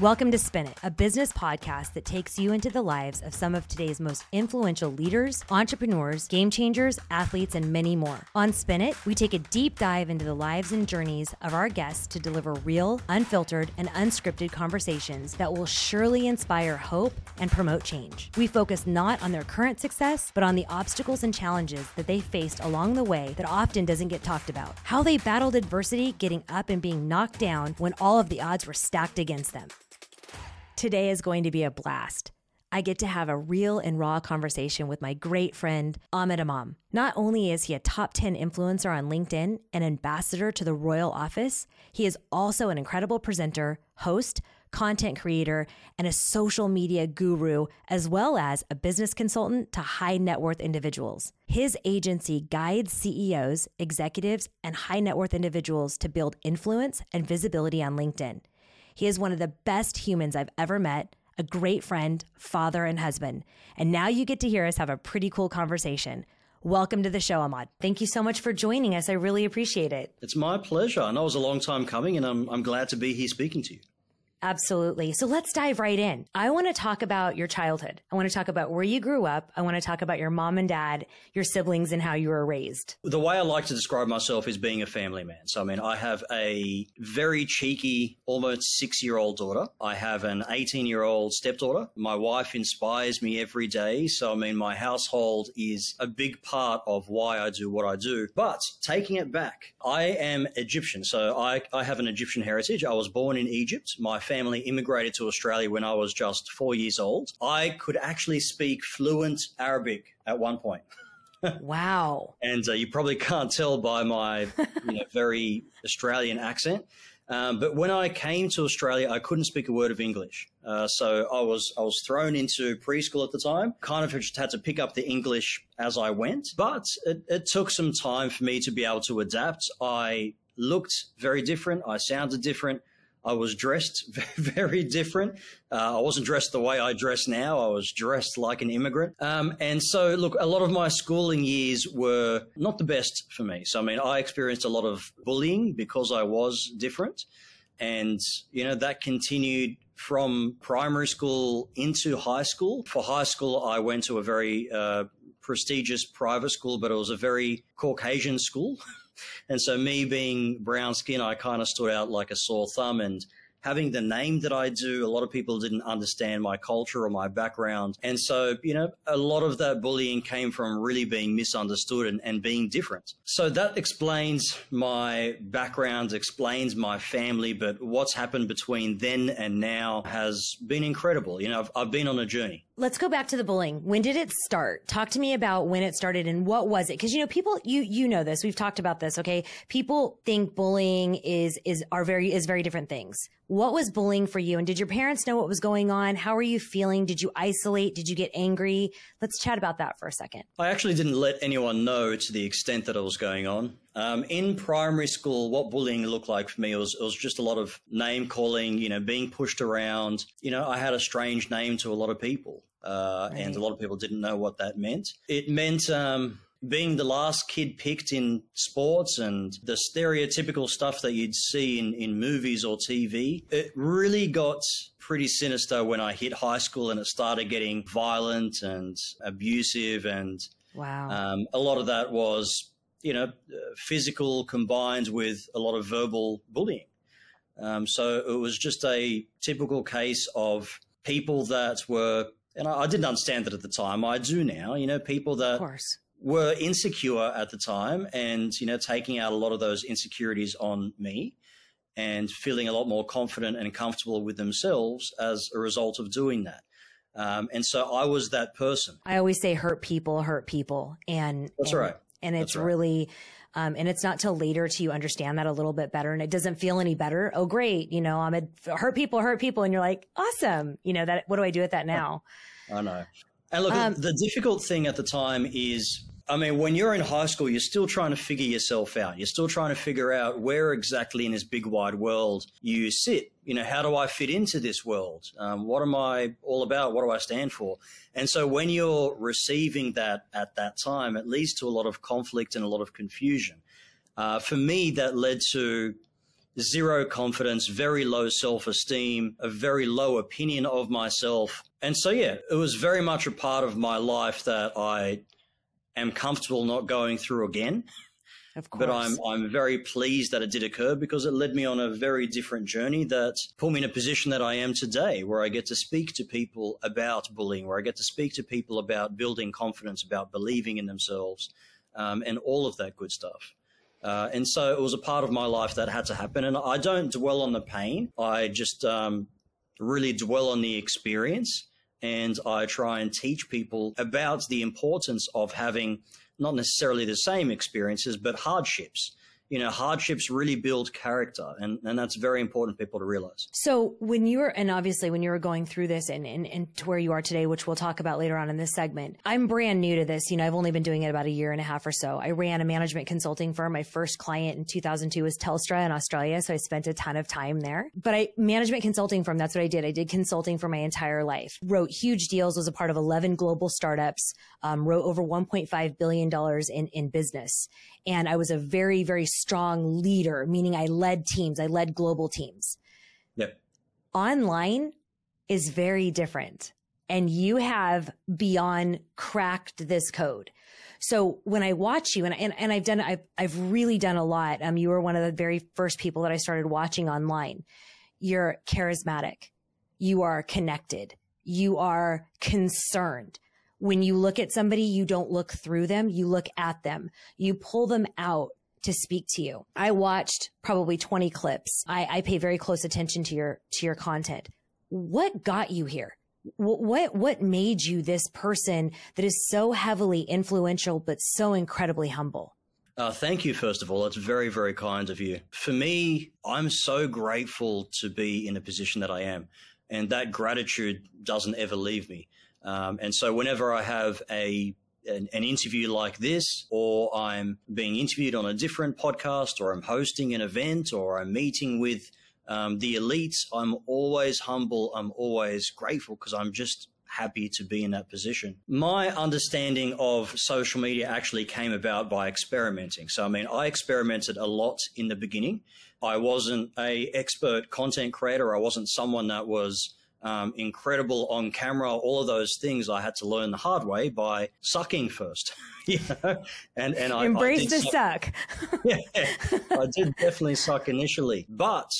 Welcome to Spin It, a business podcast that takes you into the lives of some of today's most influential leaders, entrepreneurs, game changers, athletes, and many more. On Spin It, we take a deep dive into the lives and journeys of our guests to deliver real, unfiltered, and unscripted conversations that will surely inspire hope and promote change. We focus not on their current success, but on the obstacles and challenges that they faced along the way that often doesn't get talked about. How they battled adversity, getting up and being knocked down when all of the odds were stacked against them. Today is going to be a blast. I get to have a real and raw conversation with my great friend, Ahmed Imam. Not only is he a top 10 influencer on LinkedIn and ambassador to the royal office, he is also an incredible presenter, host, content creator, and a social media guru, as well as a business consultant to high net worth individuals. His agency guides CEOs, executives, and high net worth individuals to build influence and visibility on LinkedIn. He is one of the best humans I've ever met, a great friend, father, and husband. And now you get to hear us have a pretty cool conversation. Welcome to the show, Ahmed. Thank you so much for joining us. I really appreciate it. It's my pleasure. I know it was a long time coming, and I'm, I'm glad to be here speaking to you. Absolutely. So let's dive right in. I want to talk about your childhood. I want to talk about where you grew up. I want to talk about your mom and dad, your siblings, and how you were raised. The way I like to describe myself is being a family man. So, I mean, I have a very cheeky, almost six year old daughter. I have an 18 year old stepdaughter. My wife inspires me every day. So, I mean, my household is a big part of why I do what I do. But taking it back, I am Egyptian. So, I, I have an Egyptian heritage. I was born in Egypt. My family family immigrated to Australia when I was just four years old. I could actually speak fluent Arabic at one point. wow. And uh, you probably can't tell by my you know, very Australian accent. Um, but when I came to Australia, I couldn't speak a word of English. Uh, so I was I was thrown into preschool at the time. Kind of just had to pick up the English as I went. But it, it took some time for me to be able to adapt. I looked very different. I sounded different. I was dressed very different. Uh, I wasn't dressed the way I dress now. I was dressed like an immigrant. Um, and so, look, a lot of my schooling years were not the best for me. So, I mean, I experienced a lot of bullying because I was different. And, you know, that continued from primary school into high school. For high school, I went to a very uh, prestigious private school, but it was a very Caucasian school. And so, me being brown skin, I kind of stood out like a sore thumb. And having the name that I do, a lot of people didn't understand my culture or my background. And so, you know, a lot of that bullying came from really being misunderstood and, and being different. So that explains my background, explains my family, but what's happened between then and now has been incredible. You know, I've, I've been on a journey. Let's go back to the bullying. When did it start? Talk to me about when it started and what was it? Cause you know, people, you, you know this. We've talked about this. Okay. People think bullying is, is, are very, is very different things. What was bullying for you? And did your parents know what was going on? How were you feeling? Did you isolate? Did you get angry? Let's chat about that for a second. I actually didn't let anyone know to the extent that it was going on. Um, in primary school, what bullying looked like for me was, it was just a lot of name calling, you know, being pushed around. You know, I had a strange name to a lot of people. Uh, right. And a lot of people didn't know what that meant. It meant um, being the last kid picked in sports and the stereotypical stuff that you'd see in, in movies or TV, it really got pretty sinister when I hit high school and it started getting violent and abusive. And wow. Um, a lot of that was, you know, physical combined with a lot of verbal bullying. Um, so it was just a typical case of people that were and I, I, didn't understand it at the time. I do now. You know, people that were insecure at the time and, you know, taking out a lot of those insecurities on me and feeling a lot more confident and comfortable with themselves as a result of doing that. Um, and so I was that person. I always say hurt people hurt people. And that's and, right. And it's right. really, um, and it's not till later to you understand that a little bit better and it doesn't feel any better. Oh, great. You know, I'm a hurt people, hurt people. And you're like, awesome. You know, that, what do I do with that now? I know. And look, um, the difficult thing at the time is I mean, when you're in high school, you're still trying to figure yourself out. You're still trying to figure out where exactly in this big wide world you sit. You know, how do I fit into this world? Um, what am I all about? What do I stand for? And so when you're receiving that at that time, it leads to a lot of conflict and a lot of confusion. Uh, for me, that led to zero confidence, very low self esteem, a very low opinion of myself. And so, yeah, it was very much a part of my life that I am comfortable not going through again. Of course. But I'm I'm very pleased that it did occur because it led me on a very different journey that put me in a position that I am today, where I get to speak to people about bullying, where I get to speak to people about building confidence, about believing in themselves, um, and all of that good stuff. Uh, and so it was a part of my life that had to happen. And I don't dwell on the pain. I just um, really dwell on the experience. And I try and teach people about the importance of having not necessarily the same experiences, but hardships you know, hardships really build character. And, and that's very important for people to realize. So when you were, and obviously when you were going through this and, and, and to where you are today, which we'll talk about later on in this segment, I'm brand new to this. You know, I've only been doing it about a year and a half or so. I ran a management consulting firm. My first client in 2002 was Telstra in Australia. So I spent a ton of time there, but I management consulting firm. That's what I did. I did consulting for my entire life, wrote huge deals, was a part of 11 global startups, um, wrote over $1.5 billion in, in business. And I was a very, very strong leader, meaning I led teams, I led global teams. Yep. Online is very different. And you have beyond cracked this code. So when I watch you and, and, and I've done, I've, I've really done a lot. Um, you were one of the very first people that I started watching online. You're charismatic. You are connected. You are concerned. When you look at somebody, you don't look through them. You look at them. You pull them out to speak to you. I watched probably 20 clips. I, I pay very close attention to your, to your content. What got you here? What, what made you this person that is so heavily influential, but so incredibly humble? Uh, thank you, first of all. That's very, very kind of you. For me, I'm so grateful to be in the position that I am. And that gratitude doesn't ever leave me. Um, and so whenever I have a an, an, interview like this, or I'm being interviewed on a different podcast, or I'm hosting an event, or I'm meeting with um, the elites, I'm always humble. I'm always grateful because I'm just happy to be in that position. My understanding of social media actually came about by experimenting. So, I mean, I experimented a lot in the beginning. I wasn't a expert content creator. I wasn't someone that was um, incredible on camera, all of those things I had to learn the hard way by sucking first. you know? and, and I embrace I the suck. yeah, I did definitely suck initially. But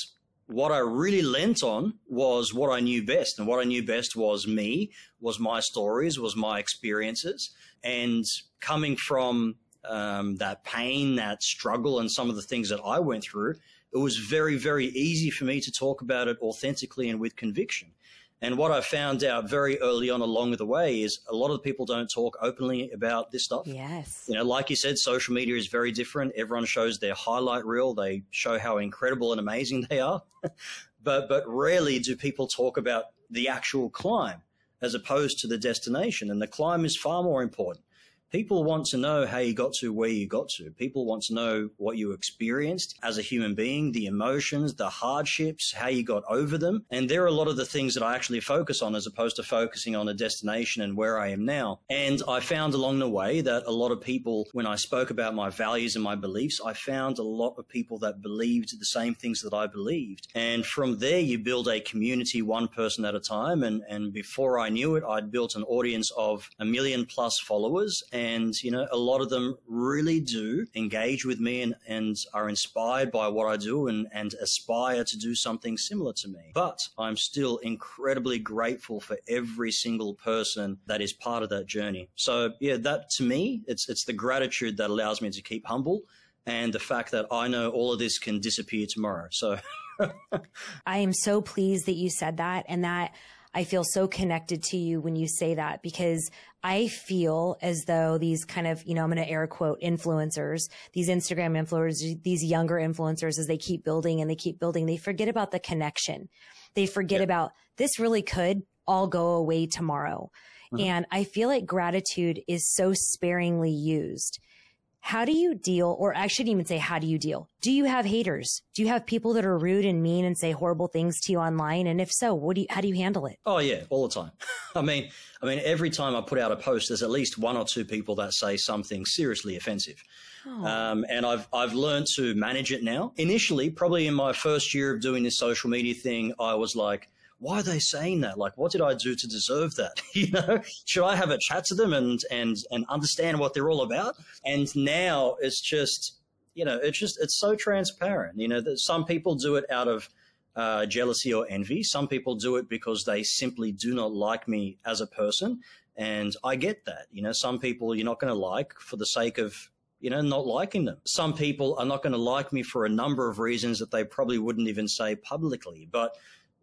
what I really lent on was what I knew best. And what I knew best was me, was my stories, was my experiences. And coming from um, that pain, that struggle, and some of the things that I went through, it was very, very easy for me to talk about it authentically and with conviction. And what I found out very early on along the way is a lot of people don't talk openly about this stuff. Yes. You know, like you said, social media is very different. Everyone shows their highlight reel. They show how incredible and amazing they are. but but rarely do people talk about the actual climb as opposed to the destination. And the climb is far more important. People want to know how you got to where you got to. People want to know what you experienced as a human being, the emotions, the hardships, how you got over them. And there are a lot of the things that I actually focus on as opposed to focusing on a destination and where I am now. And I found along the way that a lot of people, when I spoke about my values and my beliefs, I found a lot of people that believed the same things that I believed. And from there, you build a community one person at a time. And, and before I knew it, I'd built an audience of a million plus followers and, you know, a lot of them really do engage with me and, and are inspired by what I do and, and aspire to do something similar to me. But I'm still incredibly grateful for every single person that is part of that journey. So yeah, that to me, it's, it's the gratitude that allows me to keep humble and the fact that I know all of this can disappear tomorrow. So I am so pleased that you said that and that I feel so connected to you when you say that because I feel as though these kind of, you know, I'm going to air quote influencers, these Instagram influencers, these younger influencers, as they keep building and they keep building, they forget about the connection. They forget about this really could all go away tomorrow. Mm-hmm. And I feel like gratitude is so sparingly used. How do you deal, or I shouldn't even say, how do you deal? Do you have haters? Do you have people that are rude and mean and say horrible things to you online? And if so, what do you, how do you handle it? Oh yeah, all the time. I mean, I mean, every time I put out a post, there's at least one or two people that say something seriously offensive. Oh. Um, and I've, I've learned to manage it now. Initially, probably in my first year of doing this social media thing, I was like, why are they saying that? Like, what did I do to deserve that? you know, should I have a chat to them and and and understand what they're all about? And now it's just, you know, it's just it's so transparent. You know, that some people do it out of uh, jealousy or envy. Some people do it because they simply do not like me as a person, and I get that. You know, some people you're not going to like for the sake of you know, not liking them. Some people are not going to like me for a number of reasons that they probably wouldn't even say publicly. But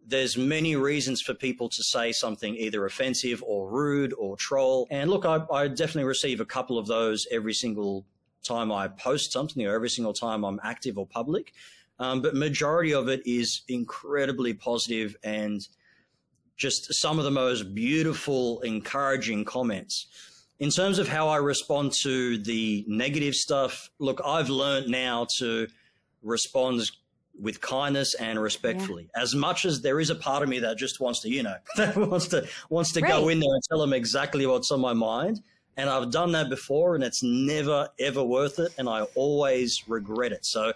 there's many reasons for people to say something either offensive or rude or troll. And look, I, I, definitely receive a couple of those every single time I post something or every single time I'm active or public. Um, but majority of it is incredibly positive and just some of the most beautiful, encouraging comments. In terms of how I respond to the negative stuff, look, I've learned now to respond with kindness and respectfully. Yeah. As much as there is a part of me that just wants to, you know, that wants to wants to right. go in there and tell them exactly what's on my mind. And I've done that before, and it's never ever worth it, and I always regret it. So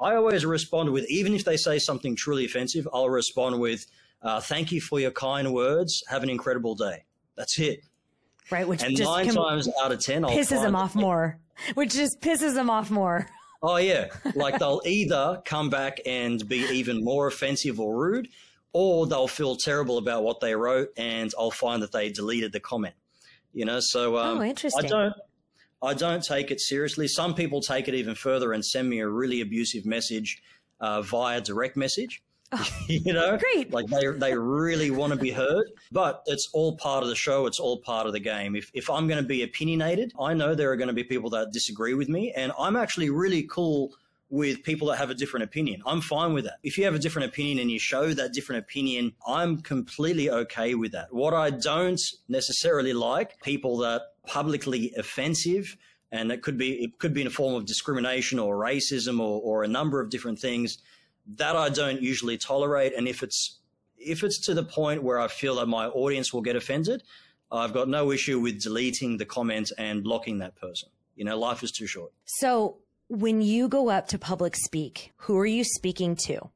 I always respond with, even if they say something truly offensive, I'll respond with, uh, "Thank you for your kind words. Have an incredible day." That's it. Right, which and nine times out of ten, I'll pisses them off more. Which just pisses them off more. Oh yeah, like they'll either come back and be even more offensive or rude, or they'll feel terrible about what they wrote, and I'll find that they deleted the comment. You know, so um, oh, interesting. I don't, I don't take it seriously. Some people take it even further and send me a really abusive message uh, via direct message. Oh, you know, great. Like they they really want to be heard, but it's all part of the show. It's all part of the game. If if I'm going to be opinionated, I know there are going to be people that disagree with me, and I'm actually really cool with people that have a different opinion. I'm fine with that. If you have a different opinion and you show that different opinion, I'm completely okay with that. What I don't necessarily like, people that publicly offensive and it could be it could be in a form of discrimination or racism or, or a number of different things that I don't usually tolerate. And if it's if it's to the point where I feel that my audience will get offended, I've got no issue with deleting the comment and blocking that person. You know, life is too short. So when you go up to public speak, who are you speaking to?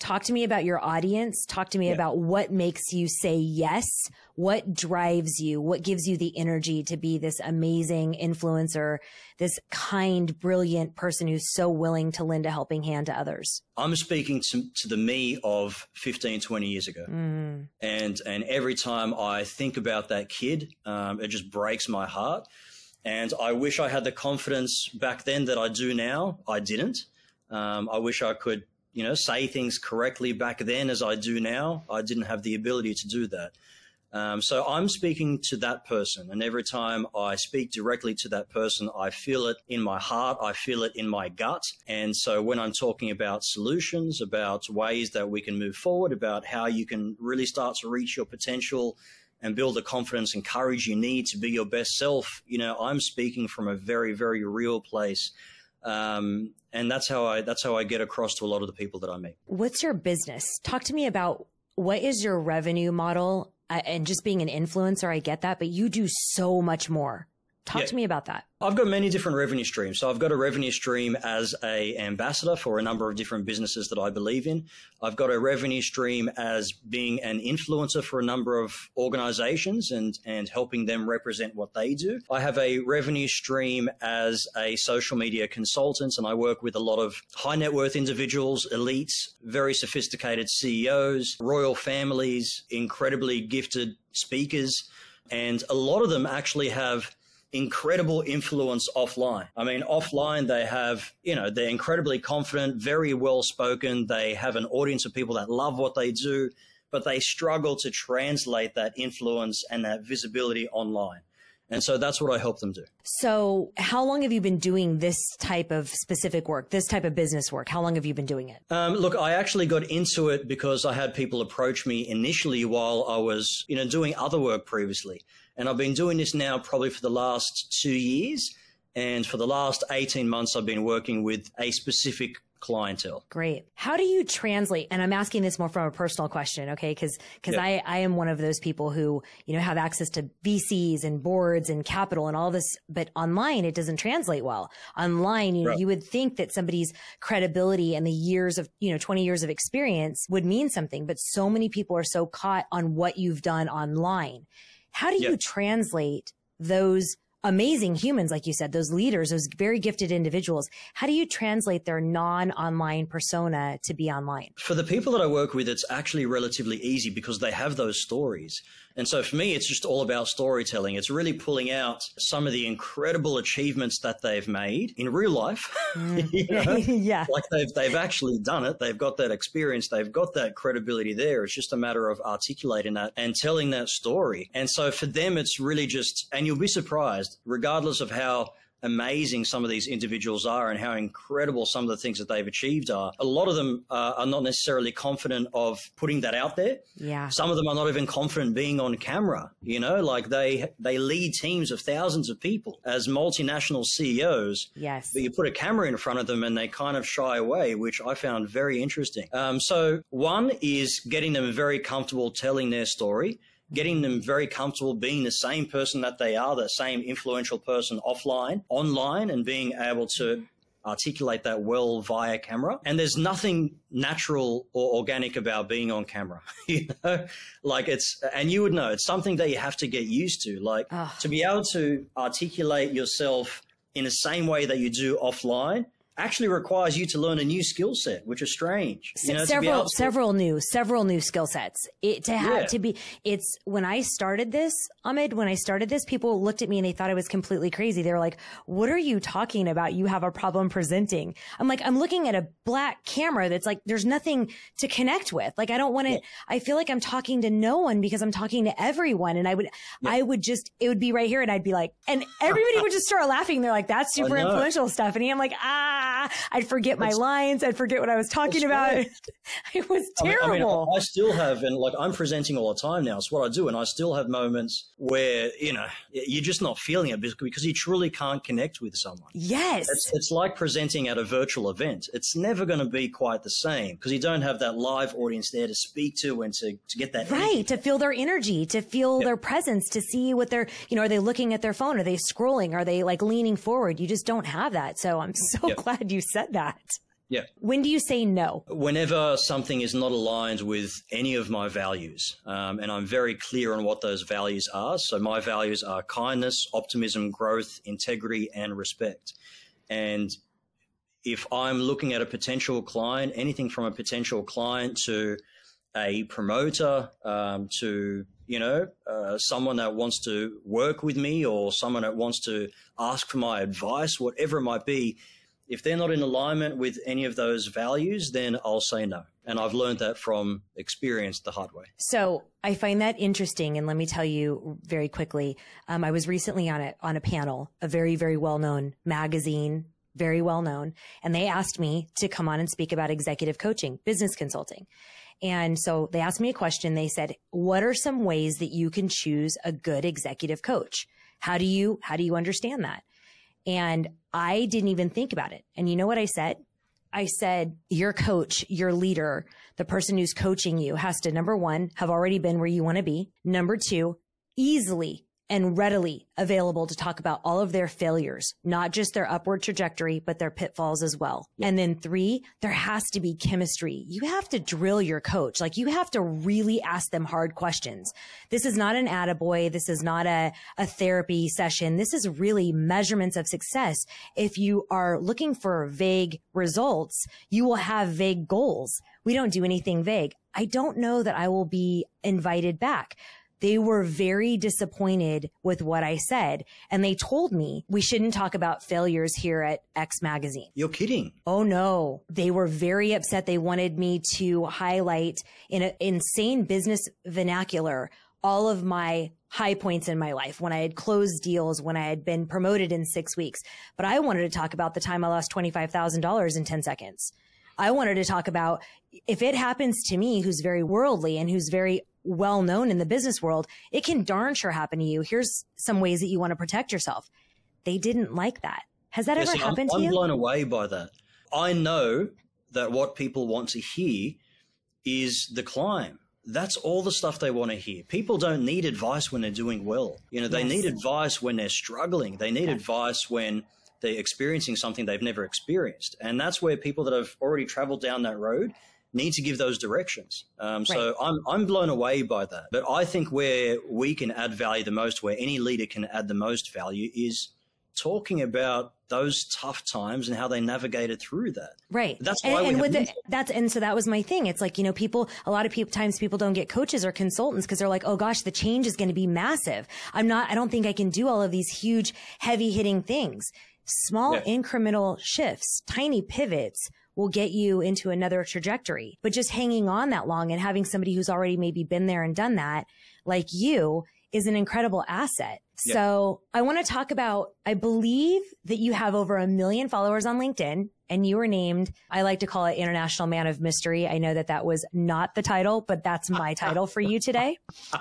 Talk to me about your audience. Talk to me yeah. about what makes you say yes. What drives you? What gives you the energy to be this amazing influencer, this kind, brilliant person who's so willing to lend a helping hand to others? I'm speaking to, to the me of 15, 20 years ago. Mm. And, and every time I think about that kid, um, it just breaks my heart. And I wish I had the confidence back then that I do now. I didn't. Um, I wish I could you know, say things correctly back then as I do now. I didn't have the ability to do that. Um, so I'm speaking to that person, and every time I speak directly to that person, I feel it in my heart, I feel it in my gut. And so when I'm talking about solutions, about ways that we can move forward, about how you can really start to reach your potential and build the confidence and courage you need to be your best self, you know, I'm speaking from a very, very real place. Um, and that's how I that's how I get across to a lot of the people that I meet. What's your business? Talk to me about what is your revenue model uh, and just being an influencer. I get that, but you do so much more. Talk yeah. to me about that. I've got many different revenue streams. So I've got a revenue stream as a ambassador for a number of different businesses that I believe in. I've got a revenue stream as being an influencer for a number of organizations and, and helping them represent what they do. I have a revenue stream as a social media consultant and I work with a lot of high net worth individuals, elites, very sophisticated CEOs, royal families, incredibly gifted speakers. And a lot of them actually have incredible influence offline. I mean, offline, they have, you know, they're incredibly confident, very well spoken. They have an audience of people that love what they do, but they struggle to translate that influence and that visibility online. And so that's what I help them do. So, how long have you been doing this type of specific work, this type of business work? How long have you been doing it? Um, look, I actually got into it because I had people approach me initially while I was, you know, doing other work previously. And I've been doing this now probably for the last two years. And for the last 18 months, I've been working with a specific clientele. Great. How do you translate? And I'm asking this more from a personal question, okay? Because because I I am one of those people who you know have access to VCs and boards and capital and all this, but online it doesn't translate well. Online, you know, you would think that somebody's credibility and the years of you know 20 years of experience would mean something, but so many people are so caught on what you've done online. How do you translate those amazing humans, like you said, those leaders, those very gifted individuals. How do you translate their non online persona to be online? For the people that I work with, it's actually relatively easy because they have those stories. And so for me, it's just all about storytelling. It's really pulling out some of the incredible achievements that they've made in real life. Mm. you know? yeah. Like they've, they've actually done it. They've got that experience. They've got that credibility there. It's just a matter of articulating that and telling that story. And so for them, it's really just, and you'll be surprised, regardless of how amazing some of these individuals are and how incredible some of the things that they've achieved are. A lot of them uh, are not necessarily confident of putting that out there. Yeah. Some of them are not even confident being on camera. You know, like they they lead teams of thousands of people as multinational CEOs. Yes. But you put a camera in front of them and they kind of shy away, which I found very interesting. Um, so one is getting them very comfortable telling their story getting them very comfortable being the same person that they are, the same influential person offline, online, and being able to articulate that well via camera. And there's nothing natural or organic about being on camera, you know, like it's, and you would know it's something that you have to get used to, like Ugh. to be able to articulate yourself in the same way that you do offline actually requires you to learn a new skill set, which is strange. You know, several, several new, several new skill sets. It, to have yeah. to be, it's when I started this, Ahmed, when I started this, people looked at me and they thought I was completely crazy. They were like, what are you talking about? You have a problem presenting. I'm like, I'm looking at a black camera that's like, there's nothing to connect with. Like, I don't want to, yeah. I feel like I'm talking to no one because I'm talking to everyone. And I would, yeah. I would just, it would be right here and I'd be like, and everybody would just start laughing. They're like, that's super influential, Stephanie. I'm like, ah, I'd forget my lines. I'd forget what I was talking about. it was terrible. I, mean, I, mean, I still have, and like I'm presenting all the time now. It's what I do. And I still have moments where, you know, you're just not feeling it because you truly can't connect with someone. Yes. It's, it's like presenting at a virtual event. It's never going to be quite the same because you don't have that live audience there to speak to and to, to get that. Right. Energy. To feel their energy, to feel yep. their presence, to see what they're, you know, are they looking at their phone? Are they scrolling? Are they like leaning forward? You just don't have that. So I'm so yep. glad you said that. Yeah. When do you say no? Whenever something is not aligned with any of my values, um, and I'm very clear on what those values are. So my values are kindness, optimism, growth, integrity, and respect. And if I'm looking at a potential client, anything from a potential client to a promoter um, to you know uh, someone that wants to work with me or someone that wants to ask for my advice, whatever it might be if they're not in alignment with any of those values, then I'll say no. And I've learned that from experience the hard way. So I find that interesting. And let me tell you very quickly. Um, I was recently on a, on a panel, a very, very well known magazine, very well known. And they asked me to come on and speak about executive coaching, business consulting. And so they asked me a question. They said, what are some ways that you can choose a good executive coach? How do you, how do you understand that? And I didn't even think about it. And you know what I said? I said, your coach, your leader, the person who's coaching you has to number one, have already been where you want to be. Number two, easily and readily available to talk about all of their failures, not just their upward trajectory, but their pitfalls as well. And then three, there has to be chemistry. You have to drill your coach. Like you have to really ask them hard questions. This is not an attaboy. This is not a, a therapy session. This is really measurements of success. If you are looking for vague results, you will have vague goals. We don't do anything vague. I don't know that I will be invited back they were very disappointed with what I said. And they told me we shouldn't talk about failures here at X magazine. You're kidding. Oh no. They were very upset. They wanted me to highlight in an insane business vernacular all of my high points in my life when I had closed deals, when I had been promoted in six weeks. But I wanted to talk about the time I lost $25,000 in 10 seconds. I wanted to talk about if it happens to me, who's very worldly and who's very well known in the business world, it can darn sure happen to you. Here's some ways that you want to protect yourself. they didn't like that. Has that ever I'm- happened I'm, to you? blown away by that. I know that what people want to hear is the climb. That's all the stuff they want to hear. People don't need advice when they're doing well. You know, they Yes. need advice when they're struggling. They need Yeah. advice when they're experiencing something they've never experienced. And that's where people that have already traveled down that road need to give those directions. Um, so I'm, I'm blown away by that. But I think where we can add value the most, where any leader can add the most value, is talking about those tough times and how they navigated through that. Right. That's and, why we and have with the, that's and so that was my thing. It's like you know people a lot of people times people don't get coaches or consultants because they're like oh gosh the change is going to be massive. I'm not. I don't think I can do all of these huge heavy hitting things. Small Yeah. incremental shifts, tiny pivots will get you into another trajectory. But just hanging on that long and having somebody who's already maybe been there and done that, like you, is an incredible asset. Yeah. So I want to talk about, I believe that you have over a million followers on LinkedIn and you were named, I like to call it International Man of Mystery. I know that that was not the title, but that's my title for you today.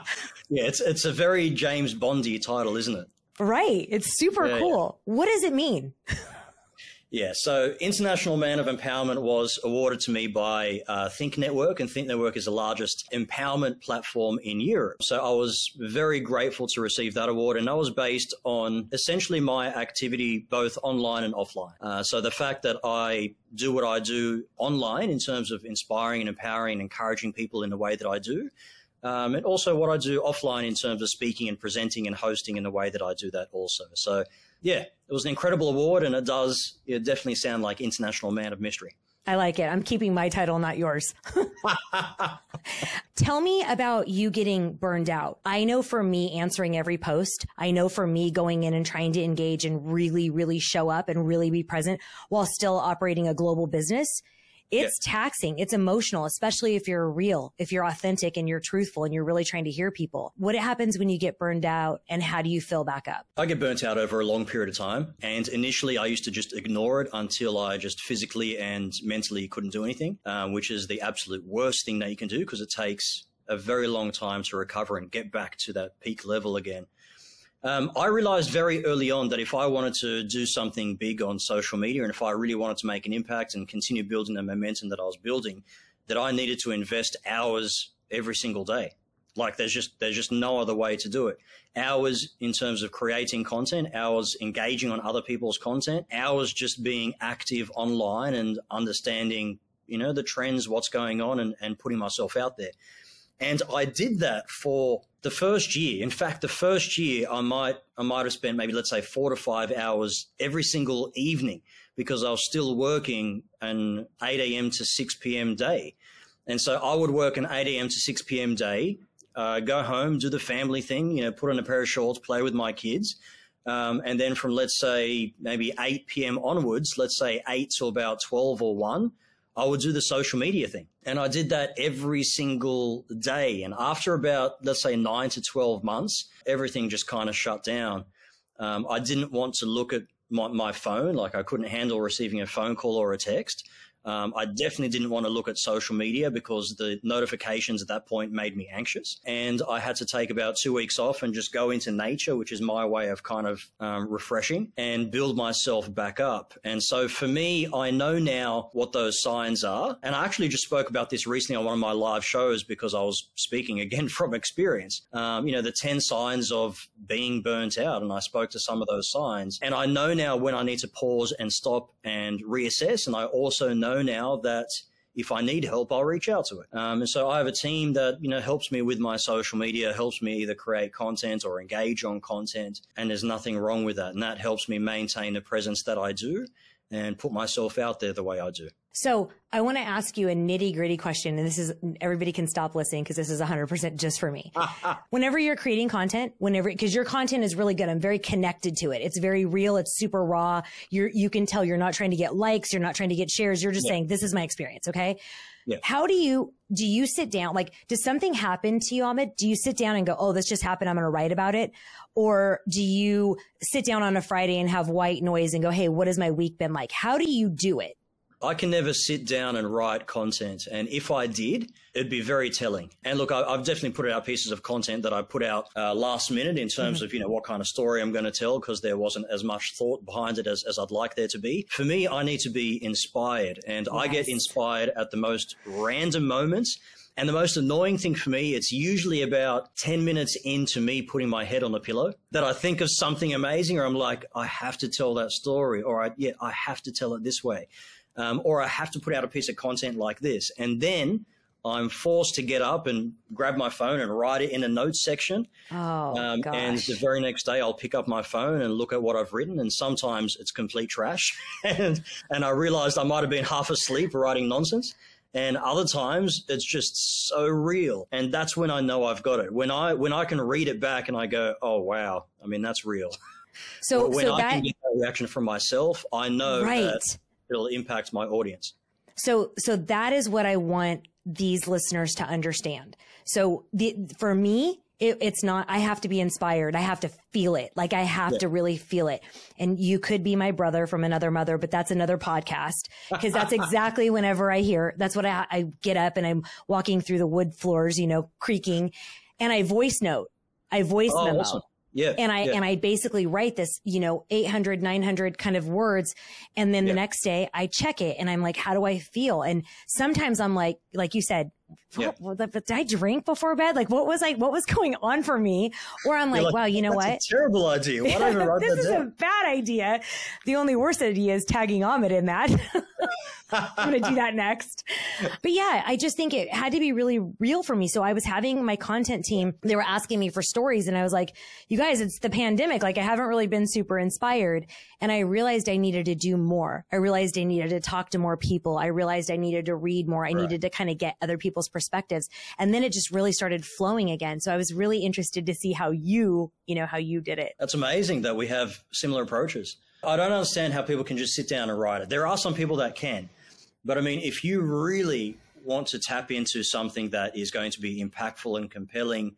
Yeah, it's it's a very James Bondy title, isn't it? Right. It's super Yeah, yeah. cool. What does it mean? Yeah. So, International Man of Empowerment was awarded to me by uh, Think Network, and Think Network is the largest empowerment platform in Europe. So, I was very grateful to receive that award, and that was based on essentially my activity both online and offline. Uh, so, the fact that I do what I do online in terms of inspiring and empowering and encouraging people in the way that I do. Um, and also what I do offline in terms of speaking and presenting and hosting in the way that I do that also. So, yeah, it was an incredible award, and it does it definitely sound like International Man of Mystery. I like it. I'm keeping my title, not yours. Tell me about you getting burned out. I know for me answering every post, I know for me going in and trying to engage and really, really show up and really be present while still operating a global business. It's taxing. It's emotional, especially if you're real, if you're authentic and you're truthful and you're really trying to hear people. What happens when you get burned out and how do you fill back up? I get burnt out over a long period of time, and initially I used to just ignore it until I just physically and mentally couldn't do anything, um, which is the absolute worst thing that you can do because it takes a very long time to recover and get back to that peak level again. Um, I realized very early on that if I wanted to do something big on social media and if I really wanted to make an impact and continue building the momentum that I was building, that I needed to invest hours every single day. Like there's just there's just no other way to do it. Hours in terms of creating content, hours engaging on other people's content, hours just being active online and understanding, you know, the trends, what's going on and, and putting myself out there. And I did that for the first year. In fact, the first year I might I might have spent maybe let's say four to five hours every single evening because I was still working an 8 a.m. to 6 p.m. day. And so I would work an 8 a.m. to 6 p.m. day, uh, go home, do the family thing, you know, put on a pair of shorts, play with my kids. Um, and then from let's say maybe 8 p.m. onwards, let's say 8 to about 12 or 1, I would do the social media thing. And I did that every single day. And after about, let's say, nine to 12 months, everything just kind of shut down. Um, I didn't want to look at my, my phone. Like I couldn't handle receiving a phone call or a text. Um, I definitely didn't want to look at social media because the notifications at that point made me anxious. And I had to take about two weeks off and just go into nature, which is my way of kind of um, refreshing and build myself back up. And so for me, I know now what those signs are. And I actually just spoke about this recently on one of my live shows because I was speaking again from experience. Um, you know, the 10 signs of being burnt out. And I spoke to some of those signs. And I know now when I need to pause and stop and reassess. And I also know now that if I need help, I'll reach out to it. Um, and so I have a team that you know helps me with my social media, helps me either create content or engage on content, and there's nothing wrong with that. And that helps me maintain the presence that I do and put myself out there the way I do. So I want to ask you a nitty gritty question, and this is everybody can stop listening because this is 100% just for me. whenever you're creating content, whenever because your content is really good, I'm very connected to it. It's very real. It's super raw. You're you can tell you're not trying to get likes. You're not trying to get shares. You're just Yeah. saying this is my experience. Okay. Yeah. How do you do you sit down like does something happen to you Ahmed? Do you sit down and go, "Oh, this just happened. I'm going to write about it," or do you sit down on a Friday and have white noise and go, "Hey, what has my week been like?" How do you do it? I can never sit down and write content. And if I did, it'd be very telling. And look, I, have definitely put out pieces of content that I put out uh, last minute in terms mm-hmm. of, you know, what kind of story I'm going to tell because there wasn't as much thought behind it as, as I'd like there to be. For me, I need to be inspired and yes. I get inspired at the most random moments. And the most annoying thing for me, it's usually about 10 minutes into me putting my head on the pillow that I think of something amazing or I'm like, I have to tell that story or I, yeah, I have to tell it this way um, or I have to put out a piece of content like this. And then I'm forced to get up and grab my phone and write it in a notes section. Oh, um, gosh. And the very next day, I'll pick up my phone and look at what I've written. And sometimes it's complete trash. and, and I realized I might have been half asleep writing nonsense. And other times it's just so real. And that's when I know I've got it. When I, when I can read it back and I go, oh, wow. I mean, that's real. So when so I that, can get that reaction from myself, I know right. that it'll impact my audience. So, so that is what I want these listeners to understand. So the, for me, it, it's not, I have to be inspired. I have to feel it. Like I have yeah. to really feel it. And you could be my brother from another mother, but that's another podcast because that's exactly whenever I hear, that's what I, I get up and I'm walking through the wood floors, you know, creaking and I voice note. I voice oh, memo. Awesome. Yeah. And I, and I basically write this, you know, 800, 900 kind of words. And then the next day I check it and I'm like, how do I feel? And sometimes I'm like, like you said, yeah. what, did I drink before bed? Like, what was like, what was going on for me? Or I'm like, like wow, you know what? terrible idea. Why I even write this is down? a bad idea. The only worst idea is tagging Ahmed in that. I'm going to do that next. But yeah, I just think it had to be really real for me. So I was having my content team, they were asking me for stories and I was like, you guys, it's the pandemic. Like I haven't really been super inspired. And I realized I needed to do more. I realized I needed to talk to more people. I realized I needed to read more. I right. needed to kind of get other people's perspectives. And then it just really started flowing again. So I was really interested to see how you, you know, how you did it. That's amazing that we have similar approaches. I don't understand how people can just sit down and write it. There are some people that can. But I mean, if you really want to tap into something that is going to be impactful and compelling,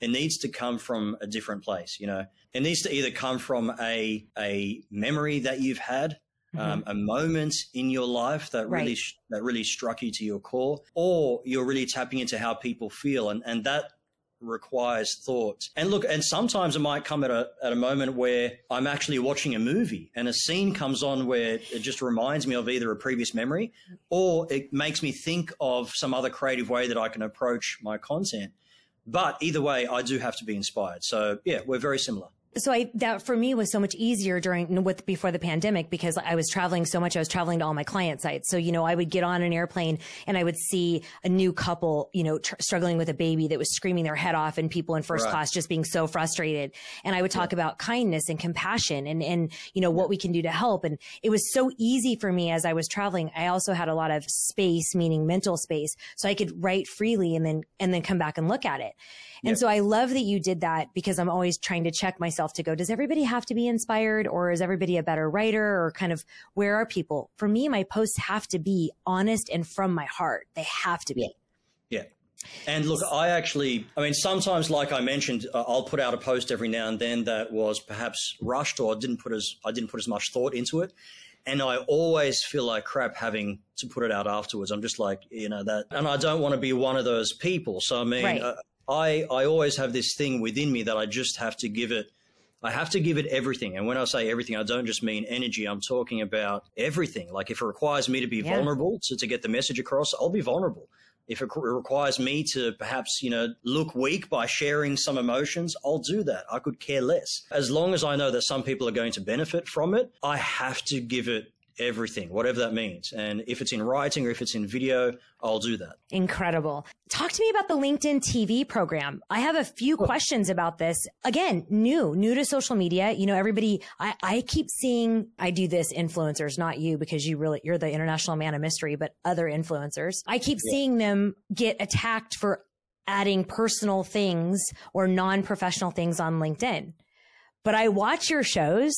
it needs to come from a different place. You know, it needs to either come from a a memory that you've had, mm-hmm. um, a moment in your life that right. really that really struck you to your core, or you're really tapping into how people feel, and and that requires thought. And look, and sometimes it might come at a, at a moment where I'm actually watching a movie and a scene comes on where it just reminds me of either a previous memory or it makes me think of some other creative way that I can approach my content. But either way, I do have to be inspired. So yeah, we're very similar so I, that for me was so much easier during with before the pandemic because I was traveling so much. I was traveling to all my client sites. So, you know, I would get on an airplane and I would see a new couple, you know, tr- struggling with a baby that was screaming their head off and people in first right. class just being so frustrated. And I would talk yeah. about kindness and compassion and, and, you know, what we can do to help. And it was so easy for me as I was traveling. I also had a lot of space, meaning mental space. So I could write freely and then, and then come back and look at it. And yep. so I love that you did that because I'm always trying to check myself to go, does everybody have to be inspired or is everybody a better writer or kind of where are people? For me, my posts have to be honest and from my heart. They have to be. Yeah. yeah. And look, I actually, I mean, sometimes, like I mentioned, uh, I'll put out a post every now and then that was perhaps rushed or didn't put as I didn't put as much thought into it, and I always feel like crap having to put it out afterwards. I'm just like, you know, that, and I don't want to be one of those people. So I mean, right. uh, I, I always have this thing within me that I just have to give it I have to give it everything. And when I say everything, I don't just mean energy. I'm talking about everything. Like if it requires me to be yeah. vulnerable to, to get the message across, I'll be vulnerable. If it requires me to perhaps, you know, look weak by sharing some emotions, I'll do that. I could care less. As long as I know that some people are going to benefit from it, I have to give it everything, whatever that means. And if it's in writing or if it's in video, I'll do that. Incredible. Talk to me about the LinkedIn TV program. I have a few questions about this. Again, new, new to social media. You know, everybody, I, I keep seeing, I do this influencers, not you because you really, you're the international man of mystery, but other influencers. I keep yeah. seeing them get attacked for adding personal things or non-professional things on LinkedIn. But I watch your shows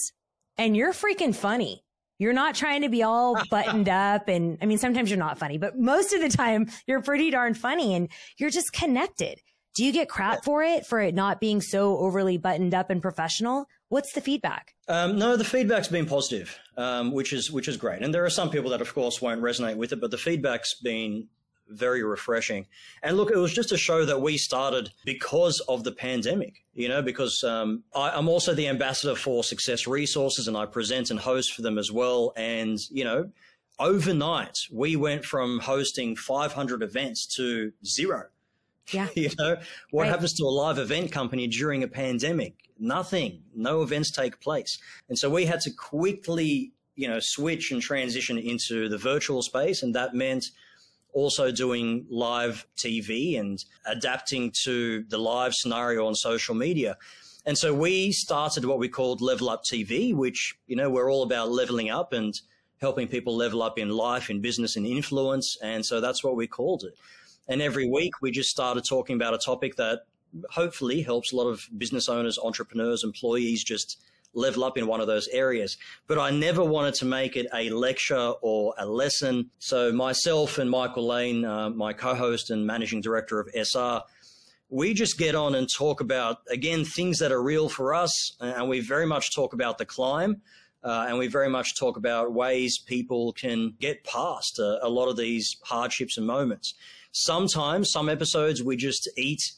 and you're freaking funny. You're not trying to be all buttoned up. And I mean, sometimes you're not funny, but most of the time you're pretty darn funny and you're just connected. Do you get crap for it, for it not being so overly buttoned up and professional? What's the feedback? Um, no, the feedback's been positive, um, which is which is great. And there are some people that, of course, won't resonate with it, but the feedback's been very refreshing. And look, it was just a show that we started because of the pandemic, you know, because um, I, am also the ambassador for Success Resources and I present and host for them as well. And, you know, overnight, we went from hosting 500 events to zero. Yeah. you know, what right. happens to a live event company during a pandemic? Nothing. No events take place. And so we had to quickly, you know, switch and transition into the virtual space. And that meant also doing live TV and adapting to the live scenario on social media. And so we started what we called Level Up TV, which, you know, we're all about leveling up and helping people level up in life, in business, and influence. And so that's what we called it. And every week we just started talking about a topic that hopefully helps a lot of business owners, entrepreneurs, employees just level up in one of those areas. But I never wanted to make it a lecture or a lesson. So myself and Michael Lane, uh, my co-host and managing director of SR, we just get on and talk about again things that are real for us, and we very much talk about the climb. Uh, and we very much talk about ways people can get past a, a lot of these hardships and moments. Sometimes, some episodes, we just eat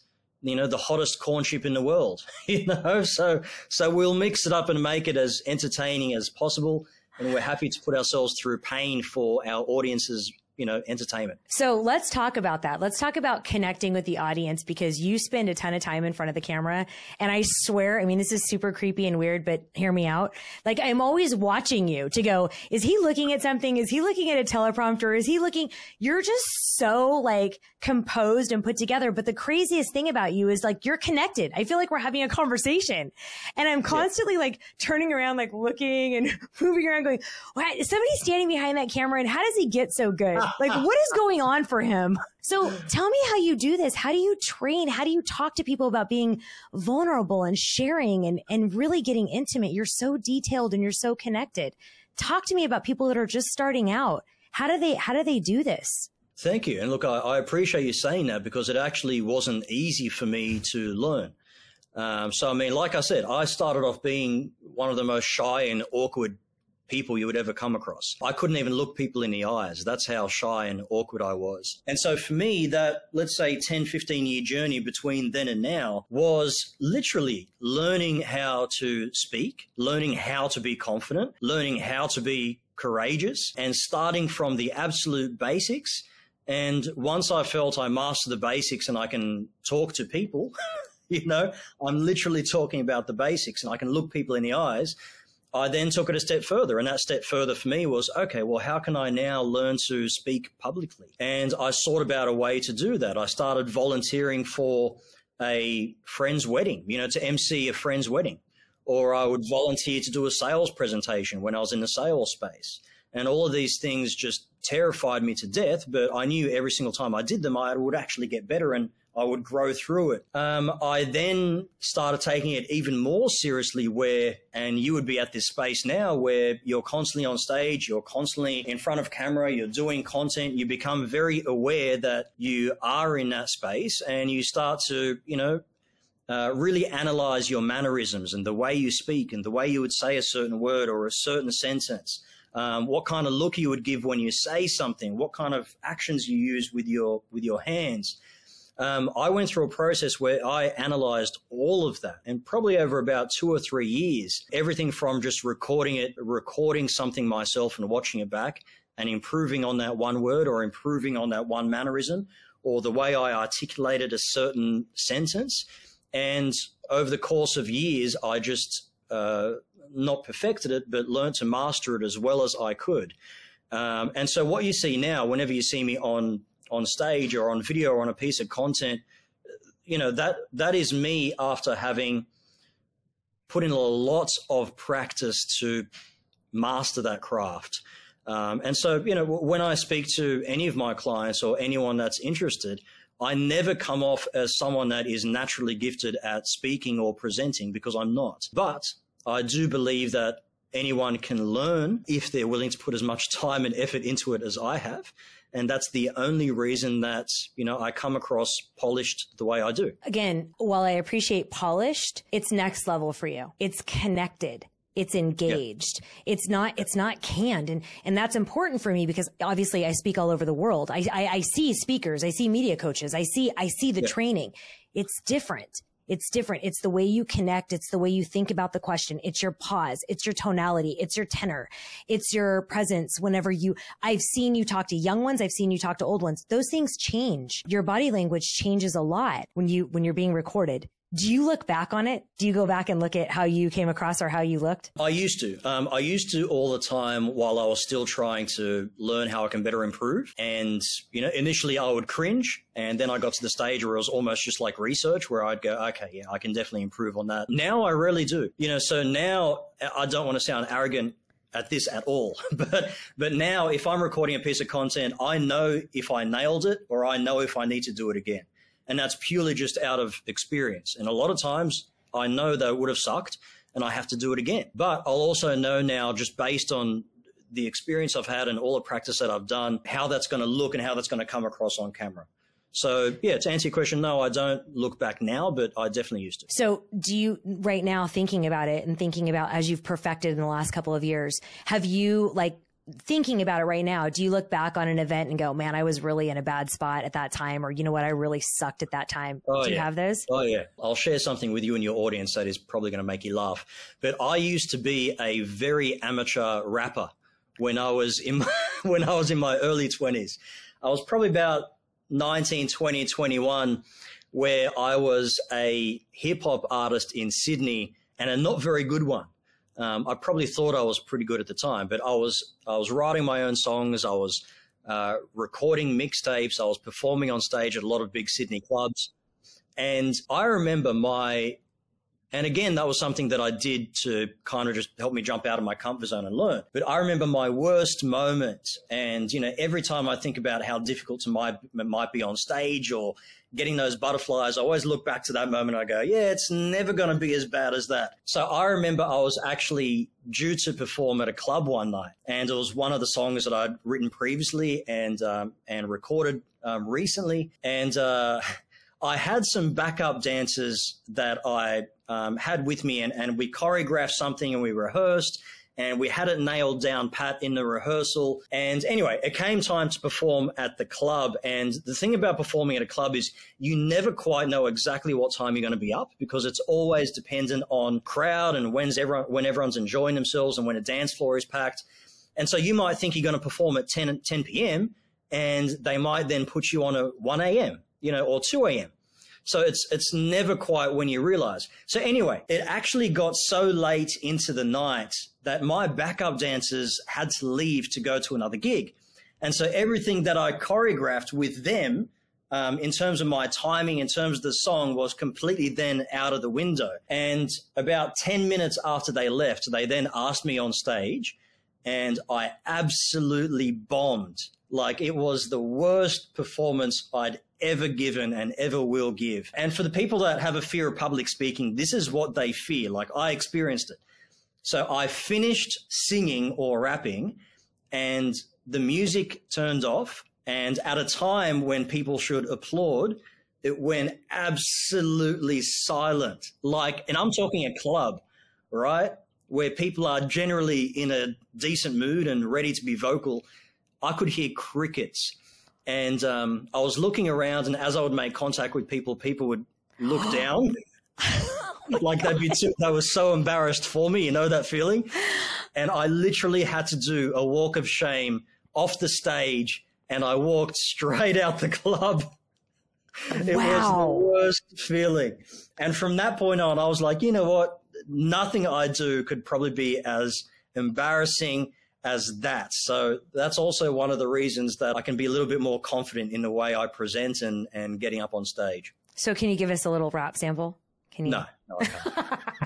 you know the hottest corn chip in the world you know? So so we'll mix it up and make it as entertaining as possible and we're happy to put ourselves through pain for our audiences you know, entertainment. So let's talk about that. Let's talk about connecting with the audience because you spend a ton of time in front of the camera. And I swear, I mean, this is super creepy and weird, but hear me out. Like I'm always watching you to go, is he looking at something? Is he looking at a teleprompter? Is he looking? You're just so like composed and put together. But the craziest thing about you is like you're connected. I feel like we're having a conversation and I'm constantly yeah. like turning around, like looking and moving around going, what? Is somebody standing behind that camera and how does he get so good? Like, what is going on for him? So tell me how you do this. How do you train? How do you talk to people about being vulnerable and sharing and, and really getting intimate? You're so detailed and you're so connected. Talk to me about people that are just starting out. How do they, how do they do this? Thank you. And look, I, I appreciate you saying that because it actually wasn't easy for me to learn. Um, so, I mean, like I said, I started off being one of the most shy and awkward people you would ever come across. I couldn't even look people in the eyes. That's how shy and awkward I was. And so for me, that, let's say 10, 15 year journey between then and now was literally learning how to speak, learning how to be confident, learning how to be courageous and starting from the absolute basics. And once I felt I mastered the basics and I can talk to people, you know, I'm literally talking about the basics and I can look people in the eyes I then took it a step further. And that step further for me was, okay, well, how can I now learn to speak publicly? And I sought about a way to do that. I started volunteering for a friend's wedding, you know, to MC a friend's wedding. Or I would volunteer to do a sales presentation when I was in the sales space. And all of these things just terrified me to death. But I knew every single time I did them, I would actually get better and I would grow through it. Um, I then started taking it even more seriously where, and you would be at this space now where you're constantly on stage, you're constantly in front of camera, you're doing content, you become very aware that you are in that space and you start to, you know, uh, really analyze your mannerisms and the way you speak and the way you would say a certain word or a certain sentence. Um, what kind of look you would give when you say something, what kind of actions you use with your with your hands um, I went through a process where I analyzed all of that and probably over about two or three years, everything from just recording it, recording something myself and watching it back and improving on that one word or improving on that one mannerism or the way I articulated a certain sentence. And over the course of years, I just uh, not perfected it, but learned to master it as well as I could. Um, and so what you see now, whenever you see me on on stage or on video or on a piece of content, you know, that that is me after having put in a lot of practice to master that craft. Um, and so, you know, when I speak to any of my clients or anyone that's interested, I never come off as someone that is naturally gifted at speaking or presenting because I'm not. But I do believe that anyone can learn if they're willing to put as much time and effort into it as I have. And that's the only reason that, you know, I come across polished the way I do. Again, while I appreciate polished, it's next level for you. It's connected. It's engaged. It's not, it's not canned. And, and that's important for me because obviously I speak all over the world. I, I, I see speakers. I see media coaches. I see, I see the training. It's different. It's different. It's the way you connect. It's the way you think about the question. It's your pause. It's your tonality. It's your tenor. It's your presence whenever you, I've seen you talk to young ones. I've seen you talk to old ones. Those things change. Your body language changes a lot when you, when you're being recorded. Do you look back on it? Do you go back and look at how you came across or how you looked? I used to. Um, I used to all the time while I was still trying to learn how I can better improve. And, you know, initially I would cringe. And then I got to the stage where it was almost just like research where I'd go, okay, yeah, I can definitely improve on that. Now I really do. You know, so now I don't want to sound arrogant at this at all. but but now if I'm recording a piece of content, I know if I nailed it or I know if I need to do it again. And that's purely just out of experience. And a lot of times I know that it would have sucked and I have to do it again. But I'll also know now, just based on the experience I've had and all the practice that I've done, how that's going to look and how that's going to come across on camera. So yeah, to answer your question, no, I don't look back now, but I definitely used to. So do you right now thinking about it and thinking about as you've perfected in the last couple of years, have you like thinking about it right now, do you look back on an event and go, man, I was really in a bad spot at that time, or you know what, I really sucked at that time? Oh, do you yeah. have those? Oh, yeah. I'll share something with you and your audience that is probably going to make you laugh. But I used to be a very amateur rapper when I was in my, when I was in my early 20s. I was probably about 19, 20, 21, where I was a hip hop artist in Sydney and a not very good one. Um, I probably thought I was pretty good at the time, but I was I was writing my own songs. I was uh, recording mixtapes. I was performing on stage at a lot of big Sydney clubs, and I remember my and again, that was something that I did to kind of just help me jump out of my comfort zone and learn. But I remember my worst moment. And, you know, every time I think about how difficult to my, it might be on stage or getting those butterflies, I always look back to that moment. I go, yeah, it's never going to be as bad as that. So I remember I was actually due to perform at a club one night and it was one of the songs that I'd written previously and, um, and recorded, um, recently. And, uh, I had some backup dancers that I um, had with me, and, and we choreographed something and we rehearsed and we had it nailed down pat in the rehearsal. And anyway, it came time to perform at the club. And the thing about performing at a club is you never quite know exactly what time you're going to be up because it's always dependent on crowd and when's everyone, when everyone's enjoying themselves and when a dance floor is packed. And so you might think you're going to perform at 10, 10 p.m. and they might then put you on a 1 a.m., you know, or 2 a.m. So it's it's never quite when you realize. So anyway, it actually got so late into the night that my backup dancers had to leave to go to another gig. And so everything that I choreographed with them um, in terms of my timing, in terms of the song, was completely then out of the window. And about 10 minutes after they left, they then asked me on stage, and I absolutely bombed. Like it was the worst performance I'd ever given and ever will give. And for the people that have a fear of public speaking, this is what they fear. Like I experienced it. So I finished singing or rapping and the music turned off. And at a time when people should applaud, it went absolutely silent. Like, and I'm talking a club, right? Where people are generally in a decent mood and ready to be vocal. I could hear crickets. And um, I was looking around, and as I would make contact with people, people would look down. like they'd be too, they were so embarrassed for me, you know that feeling? And I literally had to do a walk of shame off the stage and I walked straight out the club. It Wow. was the worst feeling. And from that point on, I was like, you know what? Nothing I do could probably be as embarrassing as that. So that's also one of the reasons that I can be a little bit more confident in the way I present and, and getting up on stage. So can you give us a little rap sample? Can you? No, no, I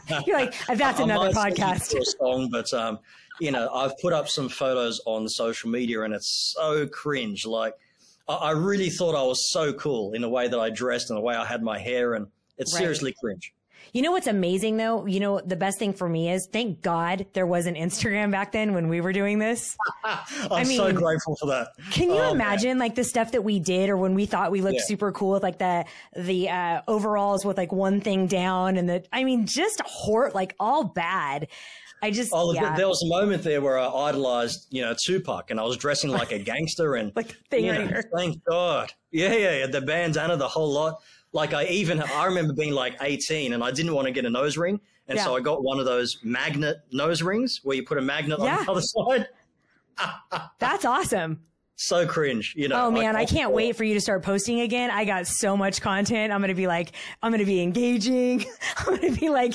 can't. You're like, that's I another podcast. song, but um, you know, I've put up some photos on social media, and it's so cringe. Like, I, I really thought I was so cool in the way that I dressed and the way I had my hair, and it's Right. seriously cringe. You know what's amazing though? You know, the best thing for me is thank God there was an Instagram back then when we were doing this. I'm I mean, so grateful for that. Can you oh, imagine man. like the stuff that we did or when we thought we looked yeah. super cool with like the, the, uh, overalls with like one thing down and the, I mean, just hor, like all bad. I just oh, yeah. there was a moment there where I idolized, you know, Tupac, and I was dressing like a gangster, and like thing you know, thank God, yeah, yeah, yeah, the bandana, the whole lot. Like I even I remember being like 18 and I didn't want to get a nose ring. And yeah. so I got one of those magnet nose rings where you put a magnet yeah. on the other side. That's awesome. So cringe, you know. Oh man, I, I can't wait for you to start posting again. I got so much content. I'm going to be like, I'm going to be engaging. I'm going to be like,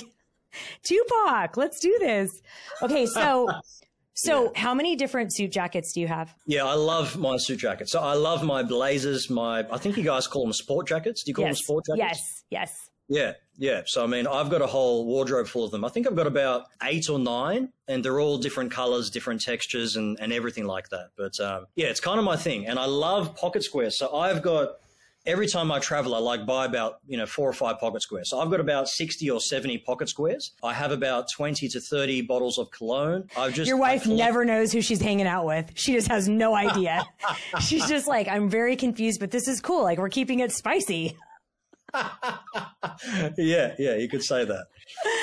Tupac, let's do this. Okay. So So, yeah. how many different suit jackets do you have? Yeah, I love my suit jackets. So, I love my blazers. My, I think you guys call them sport jackets. Do you call yes. them sport jackets? Yes, yes. Yeah, yeah. So, I mean, I've got a whole wardrobe full of them. I think I've got about eight or nine, and they're all different colors, different textures, and, and everything like that. But um, yeah, it's kind of my thing. And I love pocket squares. So, I've got every time I travel, I like buy about, you know, four or five pocket squares. So I've got about 60 or 70 pocket squares. I have about 20 to 30 bottles of cologne. I've just. Your wife never knows who she's hanging out with. She just has no idea. she's just like, I'm very confused, but this is cool. Like, we're keeping it spicy. yeah, yeah, you could say that.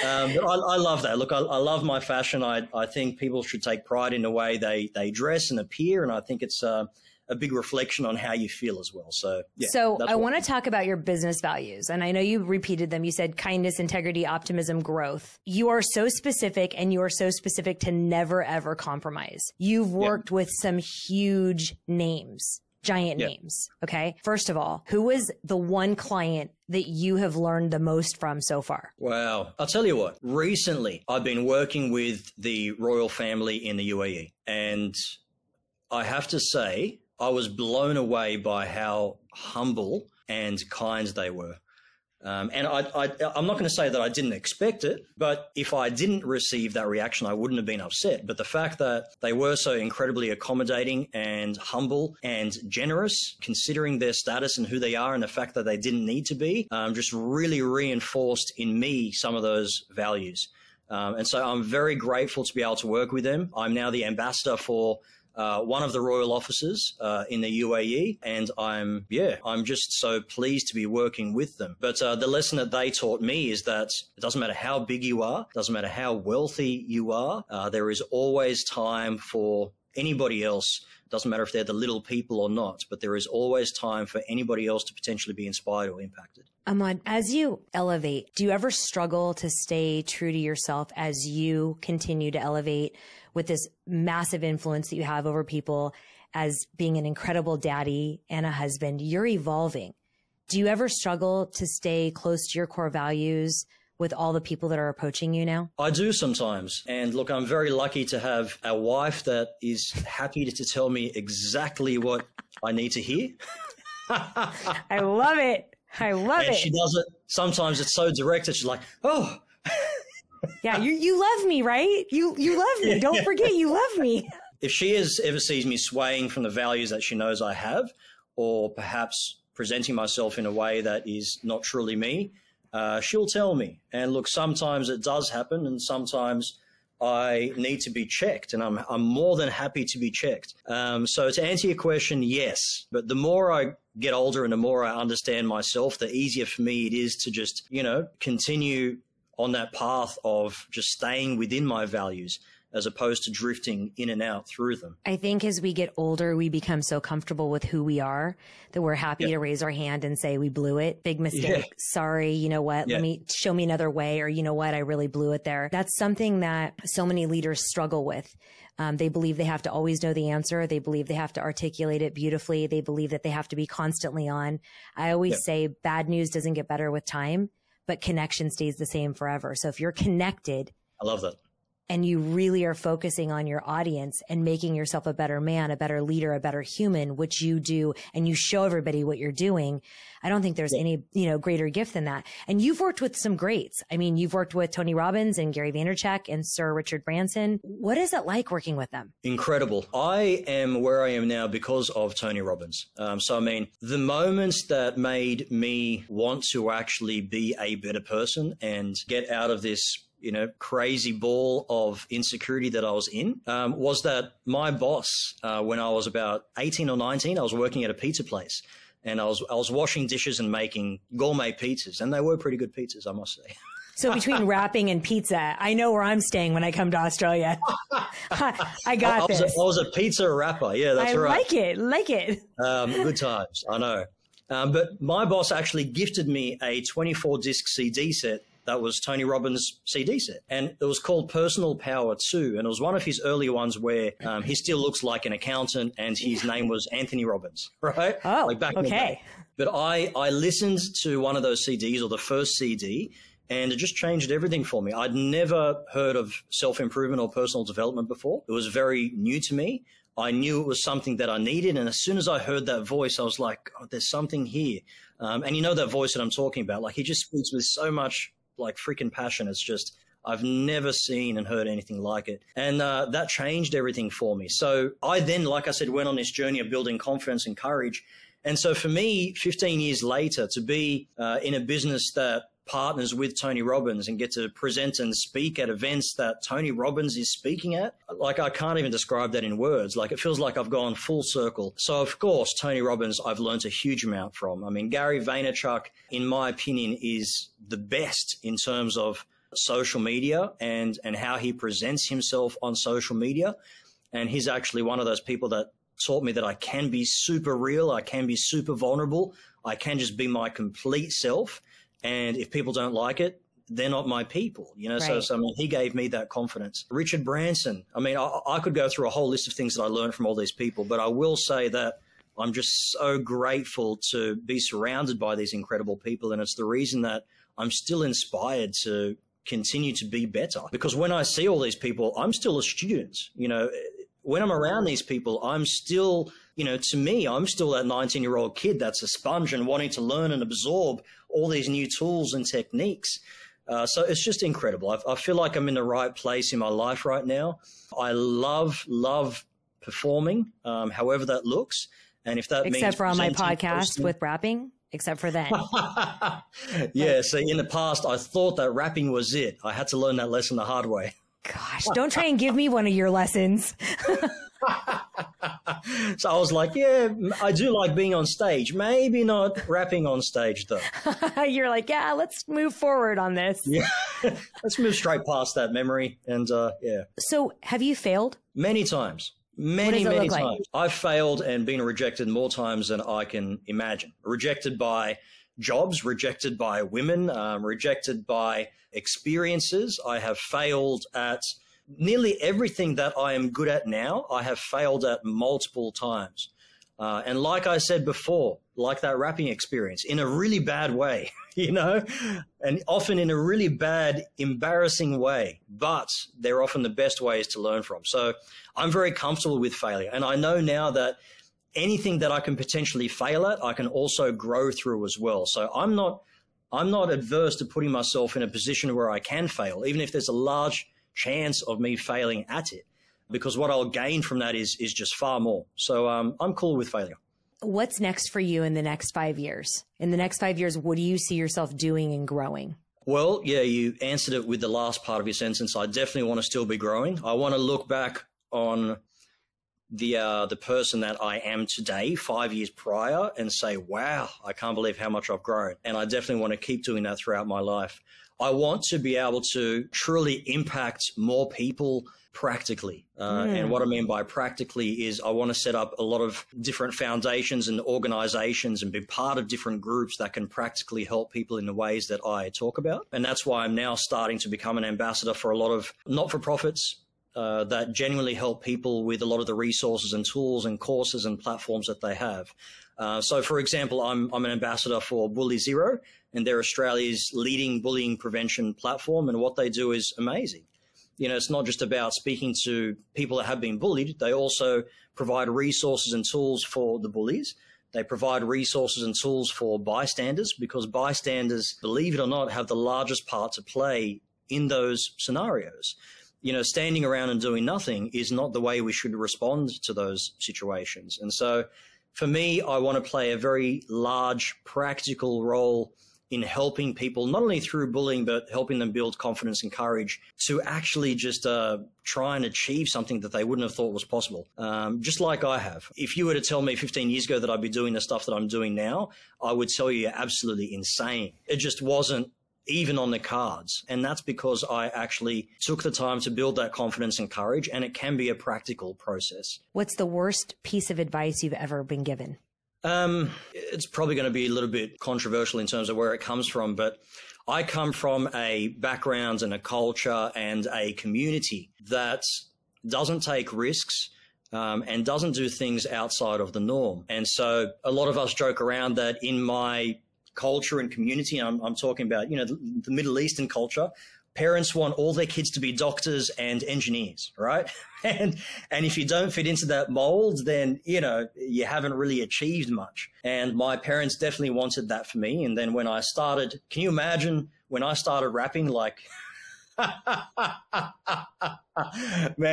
Um, but I, I, love that. Look, I, I, love my fashion. I, I think people should take pride in the way they, they dress and appear. And I think it's, uh, a big reflection on how you feel as well. So, yeah. So, I want to talk about your business values. And I know you repeated them. You said kindness, integrity, optimism, growth. You are so specific and you are so specific to never ever compromise. You've worked with some huge names giant names. Okay. First of all, who was the one client that you have learned the most from so far? Wow. I'll tell you what, recently I've been working with the royal family in the UAE and I have to say I was blown away by how humble and kind they were. Um, and I, am not going to say that I didn't expect it, but if I didn't receive that reaction, I wouldn't have been upset. But the fact that they were so incredibly accommodating and humble and generous, considering their status and who they are, and the fact that they didn't need to be, um, just really reinforced in me some of those values. Um, and so I'm very grateful to be able to work with them. I'm now the ambassador for uh, one of the royal officers uh, in the UAE, and I'm yeah, I'm just so pleased to be working with them. But uh, the lesson that they taught me is that it doesn't matter how big you are, doesn't matter how wealthy you are, uh, there is always time for anybody else. Doesn't matter if they're the little people or not, but there is always time for anybody else to potentially be inspired or impacted. Ahmed, as you elevate, do you ever struggle to stay true to yourself as you continue to elevate? with this massive influence that you have over people as being an incredible daddy and a husband, you're evolving. Do you ever struggle to stay close to your core values with all the people that are approaching you now? I do sometimes. And look, I'm very lucky to have a wife that is happy to, tell me exactly what I need to hear. I love it. I love and it. She does it. Sometimes it's so direct that she's like, oh, yeah, you you love me, right? You you love me. Don't forget you love me. If she is, ever sees me swaying from the values that she knows I have, or perhaps presenting myself in a way that is not truly me, uh, she'll tell me. And look, sometimes it does happen, and sometimes I need to be checked, and I'm I'm more than happy to be checked. Um, so to answer your question, yes. But the more I get older and the more I understand myself, the easier for me it is to just you know continue on that path of just staying within my values as opposed to drifting in and out through them. I think as we get older, we become so comfortable with who we are that we're happy to raise our hand and say, we blew it. Big mistake. Yeah. Sorry. You know what? Let me show me another way. Or you know what? I really blew it there. That's something that so many leaders struggle with. Um, they believe they have to always know the answer. They believe they have to articulate it beautifully. They believe that they have to be constantly on. I always say bad news doesn't get better with time but connection stays the same forever. So if you're connected, I love that. And you really are focusing on your audience and making yourself a better man, a better leader, a better human, which you do, and you show everybody what you're doing, I don't think there's any, you know, greater gift than that. And you've worked with some greats. I mean, you've worked with Tony Robbins and Gary Vaynerchuk and Sir Richard Branson. What is it like working with them? Incredible. I am where I am now because of Tony Robbins. Um, so, I mean, the moments that made me want to actually be a better person and get out of this you know, crazy ball of insecurity that I was in um, was that my boss, uh, when I was about 18 or 19, I was working at a pizza place and I was I was washing dishes and making gourmet pizzas, and they were pretty good pizzas, I must say. So between rapping and pizza, I know where I'm staying when I come to Australia. I got I, I this. Was a, I was a pizza rapper. Yeah, that's I right. I like it. Like it. Um, good times. I know. Um, but my boss actually gifted me a 24 disc CD set that was Tony Robbins' CD set. And it was called Personal Power 2. And it was one of his early ones where um, he still looks like an accountant and his name was Anthony Robbins, right? Oh, like back okay. But I, I listened to one of those CDs or the first CD and it just changed everything for me. I'd never heard of self improvement or personal development before. It was very new to me. I knew it was something that I needed. And as soon as I heard that voice, I was like, oh, there's something here. Um, and you know that voice that I'm talking about. Like he just speaks with so much like freaking passion. It's just I've never seen and heard anything like it. And uh, that changed everything for me. So I then, like I said, went on this journey of building confidence and courage. And so for me, 15 years later, to be uh, in a business that partners with Tony Robbins and get to present and speak at events that Tony Robbins is speaking at. Like, I can't even describe that in words. Like, it feels like I've gone full circle. So, of course, Tony Robbins, I've learned a huge amount from. I mean, Gary Vaynerchuk, in my opinion, is the best in terms of social media and, and how he presents himself on social media. And he's actually one of those people that taught me that I can be super real. I can be super vulnerable. I can just be my complete self. And if people don't like it, they're not my people, you know. Right. So, so I mean, he gave me that confidence. Richard Branson. I mean, I, I could go through a whole list of things that I learned from all these people, but I will say that I'm just so grateful to be surrounded by these incredible people, and it's the reason that I'm still inspired to continue to be better. Because when I see all these people, I'm still a student. You know, when I'm around these people, I'm still, you know, to me, I'm still that 19 year old kid that's a sponge and wanting to learn and absorb all these new tools and techniques. Uh, so it's just incredible. I, I, feel like I'm in the right place in my life right now. I love, love performing, um, however that looks. And if that except for on my podcast with rapping, except for that. yeah. So in the past, I thought that rapping was it. I had to learn that lesson the hard way. Gosh, don't try and give me one of your lessons. so I was like, yeah, I do like being on stage. Maybe not rapping on stage though. You're like, yeah, let's move forward on this. Yeah, let's move straight past that memory. And uh, yeah. So have you failed? Many times. Many, many times. Like? I've failed and been rejected more times than I can imagine. Rejected by jobs, rejected by women, um, rejected by experiences. I have failed at nearly everything that I am good at now. I have failed at multiple times. Uh, and like I said before, like that rapping experience, in a really bad way, you know, and often in a really bad, embarrassing way, but they're often the best ways to learn from. So I'm very comfortable with failure. And I know now that anything that I can potentially fail at, I can also grow through as well. So I'm not, I'm not adverse to putting myself in a position where I can fail, even if there's a large chance of me failing at it, because what I'll gain from that is is just far more. So um, I'm cool with failure. What's next for you in the next five years? In the next five years, what do you see yourself doing and growing? Well, yeah, you answered it with the last part of your sentence. I definitely want to still be growing. I want to look back on the uh, the person that I am today, five years prior, and say, "Wow, I can't believe how much I've grown." And I definitely want to keep doing that throughout my life. I want to be able to truly impact more people practically. Uh, mm. And what I mean by practically is I want to set up a lot of different foundations and organizations and be part of different groups that can practically help people in the ways that I talk about. And that's why I'm now starting to become an ambassador for a lot of not for profits, uh, that genuinely help people with a lot of the resources and tools and courses and platforms that they have. Uh, so, for example, I'm, I'm an ambassador for Bully Zero, and they're Australia's leading bullying prevention platform. And what they do is amazing. you know, it's not just about speaking to people that have been bullied. They also provide resources and tools for the bullies. They provide resources and tools for bystanders because bystanders, believe it or not, have the largest part to play in those scenarios. You know, standing around and doing nothing is not the way we should respond to those situations. And so for me, I want to play a very large practical role in helping people, not only through bullying, but helping them build confidence and courage to actually just uh, try and achieve something that they wouldn't have thought was possible. Um, just like I have. If you were to tell me 15 years ago that I'd be doing the stuff that I'm doing now, I would tell you you're absolutely insane. It just wasn't even on the cards. And that's because I actually took the time to build that confidence and courage, and it can be a practical process. What's the worst piece of advice you've ever been given? Um, it's probably going to be a little bit controversial in terms of where it comes from, but I come from a background and a culture and a community that doesn't take risks. Um, and doesn't do things outside of the norm. And so a lot of us joke around that in my culture and community, I'm, I'm talking about, you know, the, the Middle Eastern culture, parents want all their kids to be doctors and engineers, right? And and if you don't fit into that mold, then you know you haven't really achieved much. And my parents definitely wanted that for me. And then when I started, can you imagine when I started rapping? Like, man,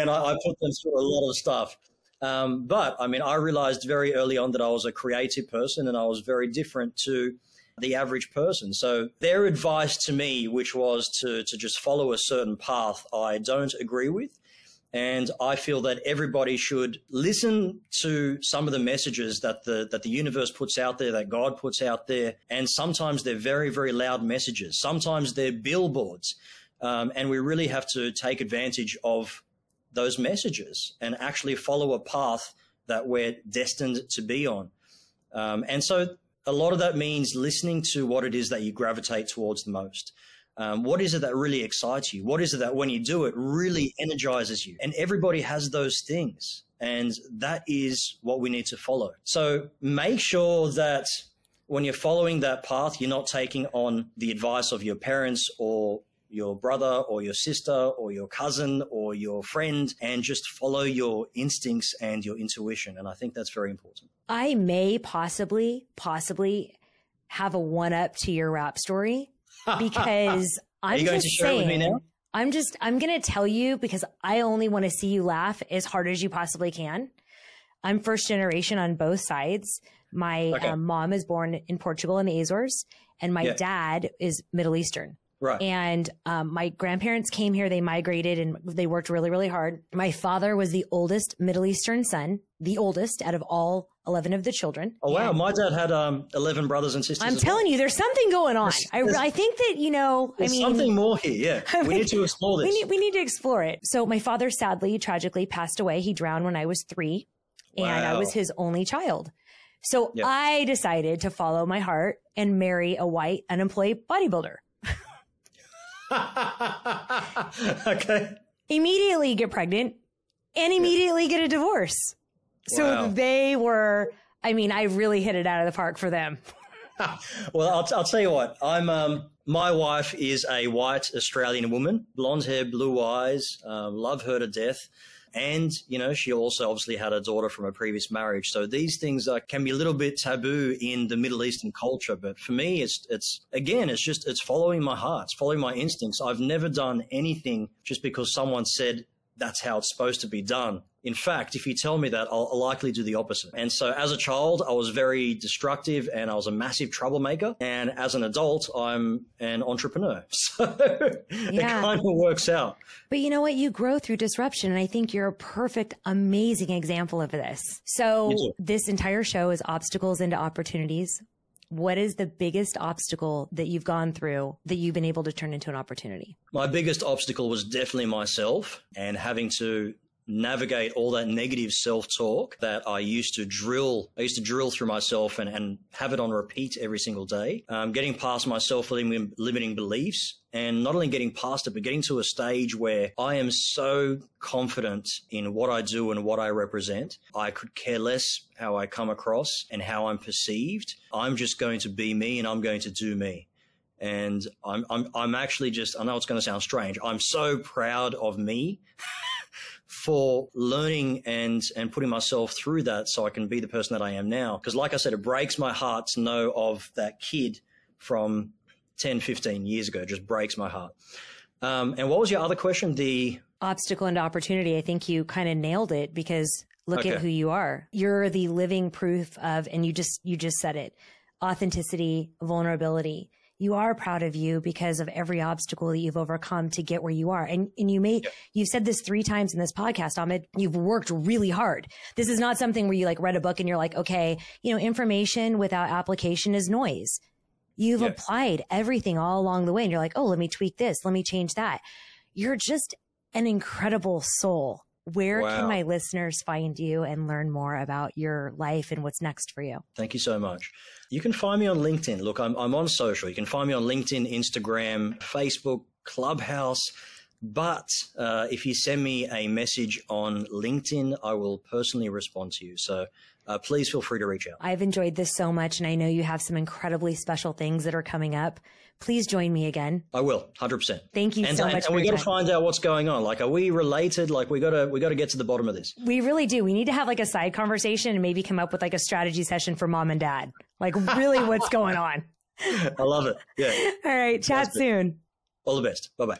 I, I, put them through a lot of stuff. Um, but I mean, I realized very early on that I was a creative person, and I was very different to the average person. So their advice to me, which was to, to just follow a certain path, I don't agree with. And I feel that everybody should listen to some of the messages that the, that the universe puts out there, that God puts out there. And sometimes they're very, very loud messages. Sometimes they're billboards. Um, and we really have to take advantage of those messages and actually follow a path that we're destined to be on. Um, and so a lot of that means listening to what it is that you gravitate towards the most. Um, what is it that really excites you? What is it that when you do it really energizes you? And everybody has those things. And that is what we need to follow. So make sure that when you're following that path, you're not taking on the advice of your parents or your brother or your sister or your cousin or your friend and just follow your instincts and your intuition. And I think that's very important. I may possibly, possibly have a one up to your rap story because I'm just saying, I'm just, I'm going to tell you because I only want to see you laugh as hard as you possibly can. I'm first generation on both sides. My okay. um, mom is born in Portugal in the Azores and my yeah. dad is Middle Eastern. Right. And um, my grandparents came here. They migrated and they worked really, really hard. My father was the oldest Middle Eastern son, the oldest out of all 11 of the children. Oh, wow. And my dad had um, 11 brothers and sisters. I'm telling well. you, there's something going on. There's, there's, I, I think that, you know, I mean, something more here. Yeah. We need to explore this. We need, we need to explore it. So my father sadly, tragically passed away. He drowned when I was three wow. and I was his only child. So yep. I decided to follow my heart and marry a white unemployed bodybuilder. okay. Immediately get pregnant and immediately get a divorce. So wow. they were, I mean, I really hit it out of the park for them. well, I'll, I'll tell you what, I'm, um, my wife is a white Australian woman, blonde hair, blue eyes, um, love her to death. And, you know, she also obviously had a daughter from a previous marriage. So these things uh, can be a little bit taboo in the Middle Eastern culture. But for me, it's, it's, again, it's just, it's following my heart, it's following my instincts. I've never done anything just because someone said that's how it's supposed to be done. In fact, if you tell me that, I'll, likely do the opposite. And so as a child, I was very destructive and I was a massive troublemaker. And as an adult, I'm an entrepreneur. So yeah. it kind of works out. But you know what? You grow through disruption. And I think you're a perfect, amazing example of this. So this entire show is obstacles into opportunities. What is the biggest obstacle that you've gone through that you've been able to turn into an opportunity? My biggest obstacle was definitely myself and having to navigate all that negative self-talk that I used to drill. I used to drill through myself and, and have it on repeat every single day. Um, getting past my self-limiting beliefs and not only getting past it, but getting to a stage where I am so confident in what I do and what I represent. I could care less how I come across and how I'm perceived. I'm just going to be me and I'm going to do me. And I'm, I'm, I'm actually just, I know it's going to sound strange. I'm so proud of me for learning and, and putting myself through that so I can be the person that I am now. Because like I said, it breaks my heart to know of that kid from 10, 15 years ago. It just breaks my heart. Um, and what was your other question? The obstacle and opportunity. I think you kind of nailed it because look okay. at who you are. You're the living proof of, and you just, you just said it, authenticity, vulnerability. You are proud of you because of every obstacle that you've overcome to get where you are. And, and you may, yeah. you've said this three times in this podcast, Ahmed, you've worked really hard. This is not something where you like read a book and you're like, okay, you know, information without application is noise. You've yeah. applied everything all along the way and you're like, oh, let me tweak this. Let me change that. You're just an incredible soul. Where wow. can my listeners find you and learn more about your life and what's next for you? Thank you so much. You can find me on LinkedIn. Look, I'm, I'm on social. You can find me on LinkedIn, Instagram, Facebook, Clubhouse. But uh, if you send me a message on LinkedIn, I will personally respond to you. So uh, please feel free to reach out. I've enjoyed this so much, and I know you have some incredibly special things that are coming up. Please join me again. I will, hundred percent. Thank you and, so and, much. And we got to find out what's going on. Like, are we related? Like, we got to we got to get to the bottom of this. We really do. We need to have like a side conversation and maybe come up with like a strategy session for mom and dad. Like, really, what's going on? I love it. Yeah. All right. Chat soon. All the best. Bye bye.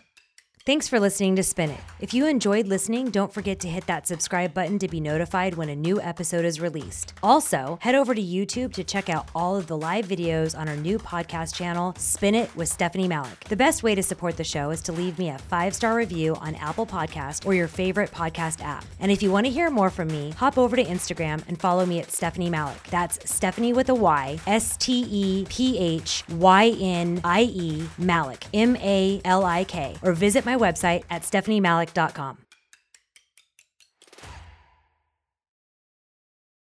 Thanks for listening to Spin It. If you enjoyed listening, don't forget to hit that subscribe button to be notified when a new episode is released. Also, head over to YouTube to check out all of the live videos on our new podcast channel, Spin It with Stephynie Malik. The best way to support the show is to leave me a five star review on Apple Podcast or your favorite podcast app. And if you want to hear more from me, hop over to Instagram and follow me at Stephynie Malik. That's Stephynie with a Y, S T E P H Y N I E Malik, M A L I K, or visit my website at stephyniemalik.com.